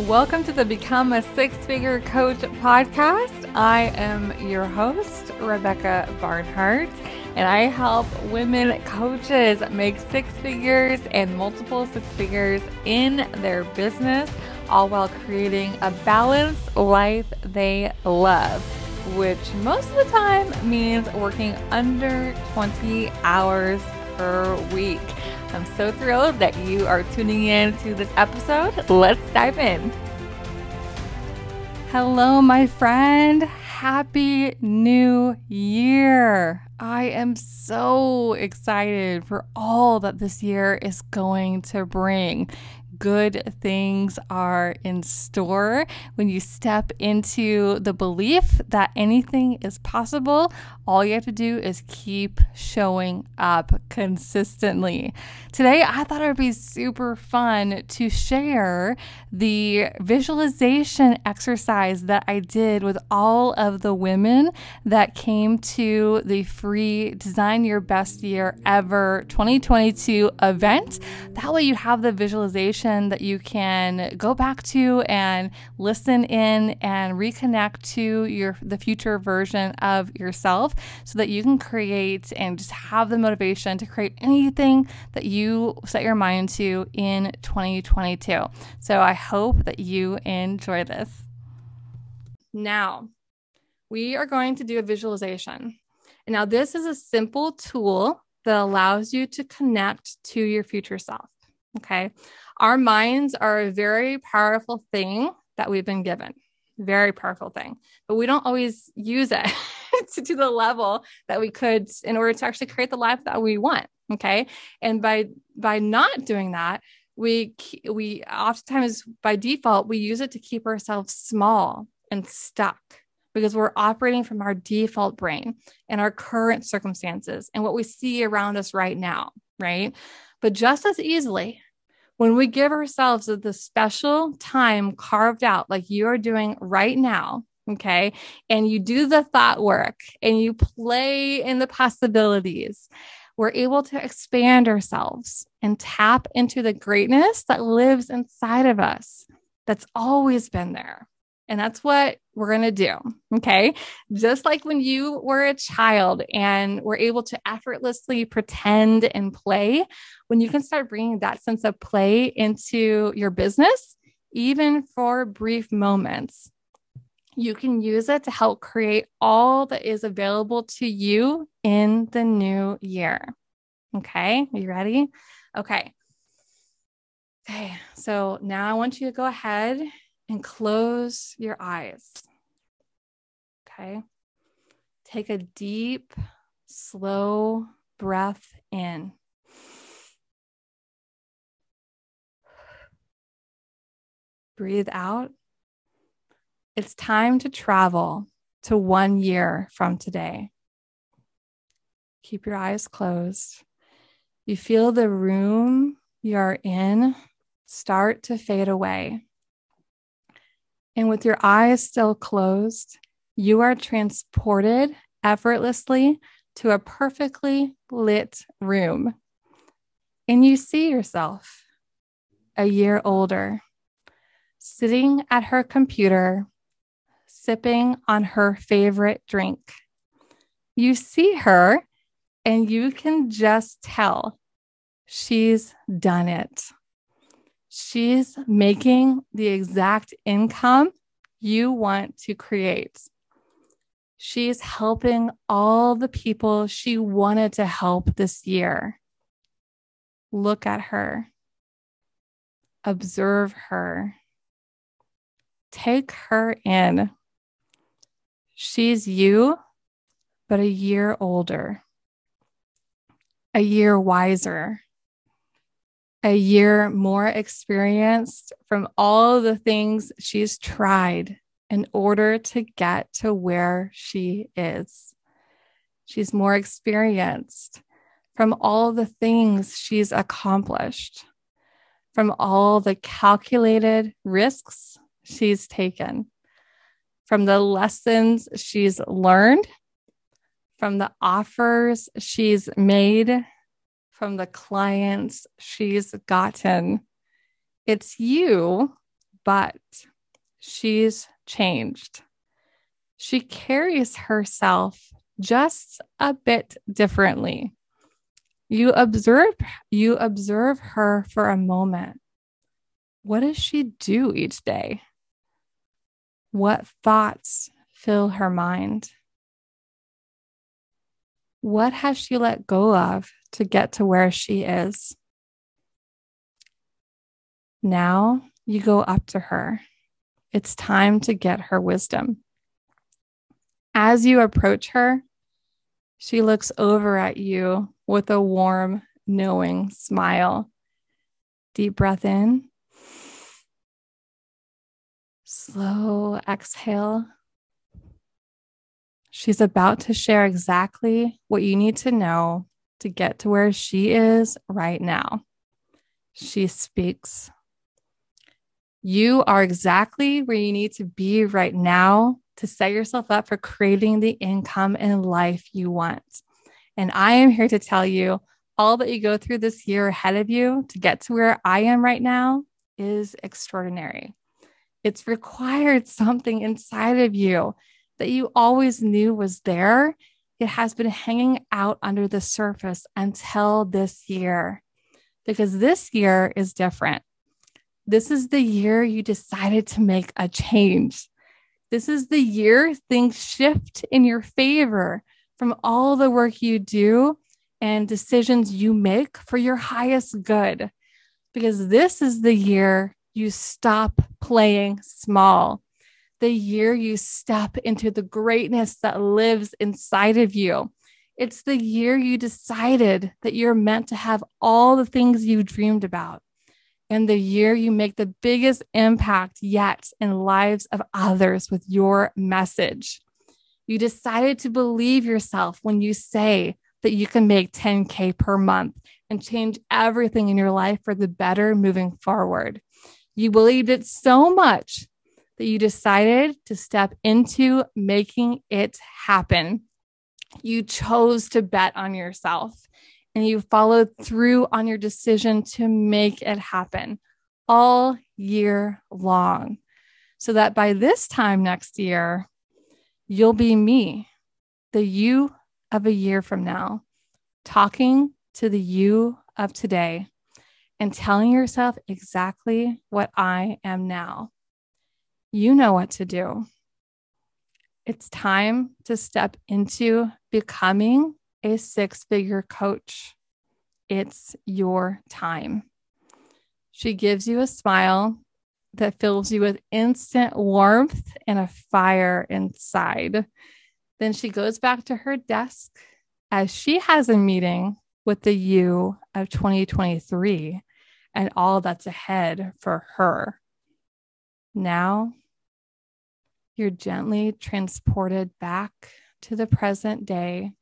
Welcome to the Become a Six Figure Coach podcast. I am your host, Rebecca Barnhart, and I help women coaches make six figures and multiple six figures in their business, all while creating a balanced life they love, which most of the time means working under 20 hours per week. I'm so thrilled that you are tuning in to this episode. Let's dive in. Hello, my friend. Happy New Year. I am so excited for all that this year is going to bring good things are in store when you step into the belief that anything is possible. All you have to do is keep showing up consistently. Today, I thought it would be super fun to share the visualization exercise that I did with all of the women that came to the free Design Your Best Year Ever 2022 event. That way, you have the visualization that you can go back to and listen in and reconnect to your the future version of yourself so that you can create and just have the motivation to create anything that you set your mind to in 2022. So I hope that you enjoy this. Now, we are going to do a visualization. Now this is a simple tool that allows you to connect to your future self. Okay. Our minds are a very powerful thing that we've been given, very powerful thing, but we don't always use it to, to the level that we could in order to actually create the life that we want. Okay. And by, by not doing that, we, we oftentimes by default, we use it to keep ourselves small and stuck because we're operating from our default brain and our current circumstances and what we see around us right now, right? But just as easily, when we give ourselves the special time carved out, like you're doing right now, okay, and you do the thought work and you play in the possibilities, we're able to expand ourselves and tap into the greatness that lives inside of us that's always been there. And that's what we're going to do. Okay. Just like when you were a child and were able to effortlessly pretend and play, when you can start bringing that sense of play into your business, even for brief moments, you can use it to help create all that is available to you in the new year. Okay. You ready? Okay. Okay. So now I want you to go ahead and close your eyes. Okay. Take a deep, slow breath in. Breathe out. It's time to travel to one year from today. Keep your eyes closed. You feel the room you're in start to fade away. And with your eyes still closed, you are transported effortlessly to a perfectly lit room. And you see yourself a year older, sitting at her computer, sipping on her favorite drink. You see her, and you can just tell she's done it she's making the exact income you want to create. She's helping all the people she wanted to help this year. Look at her, observe her, take her in. She's you, but a year older, a year wiser, a year more experienced from all the things she's tried in order to get to where she is. She's more experienced from all the things she's accomplished, from all the calculated risks she's taken, from the lessons she's learned, from the offers she's made from the clients she's gotten. It's you, but she's changed. She carries herself just a bit differently. You observe you observe her for a moment. What does she do each day? What thoughts fill her mind? What has she let go of to get to where she is? Now you go up to her. It's time to get her wisdom. As you approach her, she looks over at you with a warm, knowing smile. Deep breath in. Slow exhale. She's about to share exactly what you need to know to get to where she is right now. She speaks. You are exactly where you need to be right now to set yourself up for creating the income and life you want. And I am here to tell you all that you go through this year ahead of you to get to where I am right now is extraordinary. It's required something inside of you that you always knew was there. It has been hanging out under the surface until this year, because this year is different. This is the year you decided to make a change. This is the year things shift in your favor from all the work you do and decisions you make for your highest good. Because this is the year you stop playing small, the year you step into the greatness that lives inside of you. It's the year you decided that you're meant to have all the things you dreamed about and the year you make the biggest impact yet in lives of others with your message. You decided to believe yourself when you say that you can make 10K per month and change everything in your life for the better moving forward. You believed it so much that you decided to step into making it happen. You chose to bet on yourself and you followed through on your decision to make it happen all year long. So that by this time next year, you'll be me, the you of a year from now, talking to the you of today and telling yourself exactly what I am now. You know what to do. It's time to step into becoming a six figure coach. It's your time. She gives you a smile that fills you with instant warmth and a fire inside. Then she goes back to her desk as she has a meeting with the you of 2023 and all that's ahead for her. Now you're gently transported back to the present day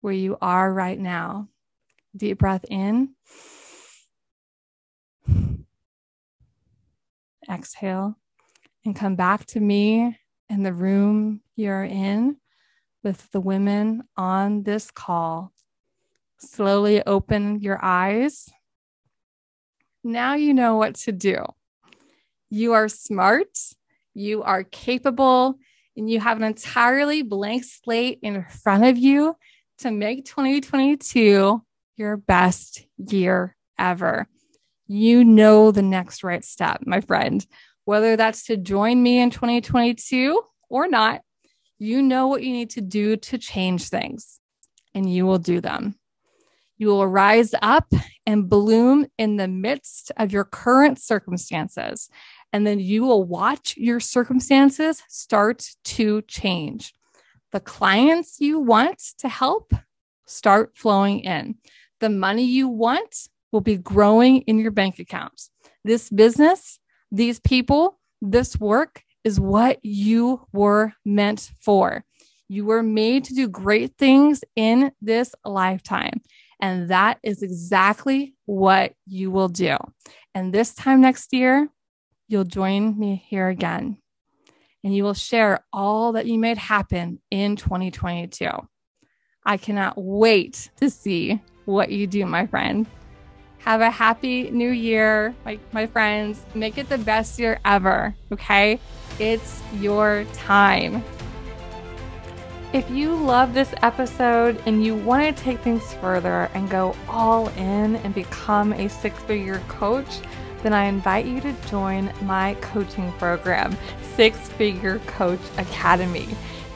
where you are right now. Deep breath in. Exhale and come back to me in the room you're in with the women on this call. Slowly open your eyes. Now you know what to do. You are smart, you are capable, and you have an entirely blank slate in front of you to make 2022 your best year ever. You know the next right step, my friend. Whether that's to join me in 2022 or not, you know what you need to do to change things, and you will do them. You will rise up and bloom in the midst of your current circumstances. And then you will watch your circumstances start to change the clients you want to help start flowing in. The money you want will be growing in your bank accounts. This business, these people, this work is what you were meant for. You were made to do great things in this lifetime. And that is exactly what you will do. And this time next year, you'll join me here again and you will share all that you made happen in 2022. I cannot wait to see what you do, my friend. Have a happy new year, my, my friends. Make it the best year ever, okay? It's your time. If you love this episode and you want to take things further and go all in and become a six figure coach, then I invite you to join my coaching program, Six Figure Coach Academy.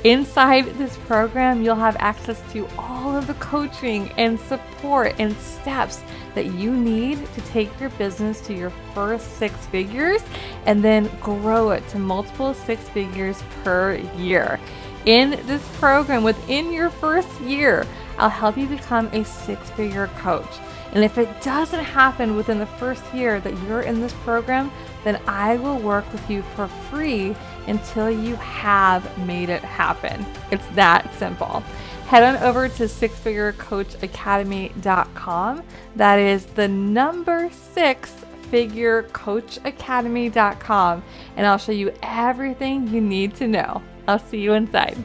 Inside this program, you'll have access to all of the coaching and support and steps that you need to take your business to your first six figures and then grow it to multiple six figures per year. In this program, within your first year, I'll help you become a six figure coach. And if it doesn't happen within the first year that you're in this program, then I will work with you for free until you have made it happen. It's that simple. Head on over to sixfigurecoachacademy.com. That is the number six figurecoachacademy.com, and I'll show you everything you need to know. I'll see you inside.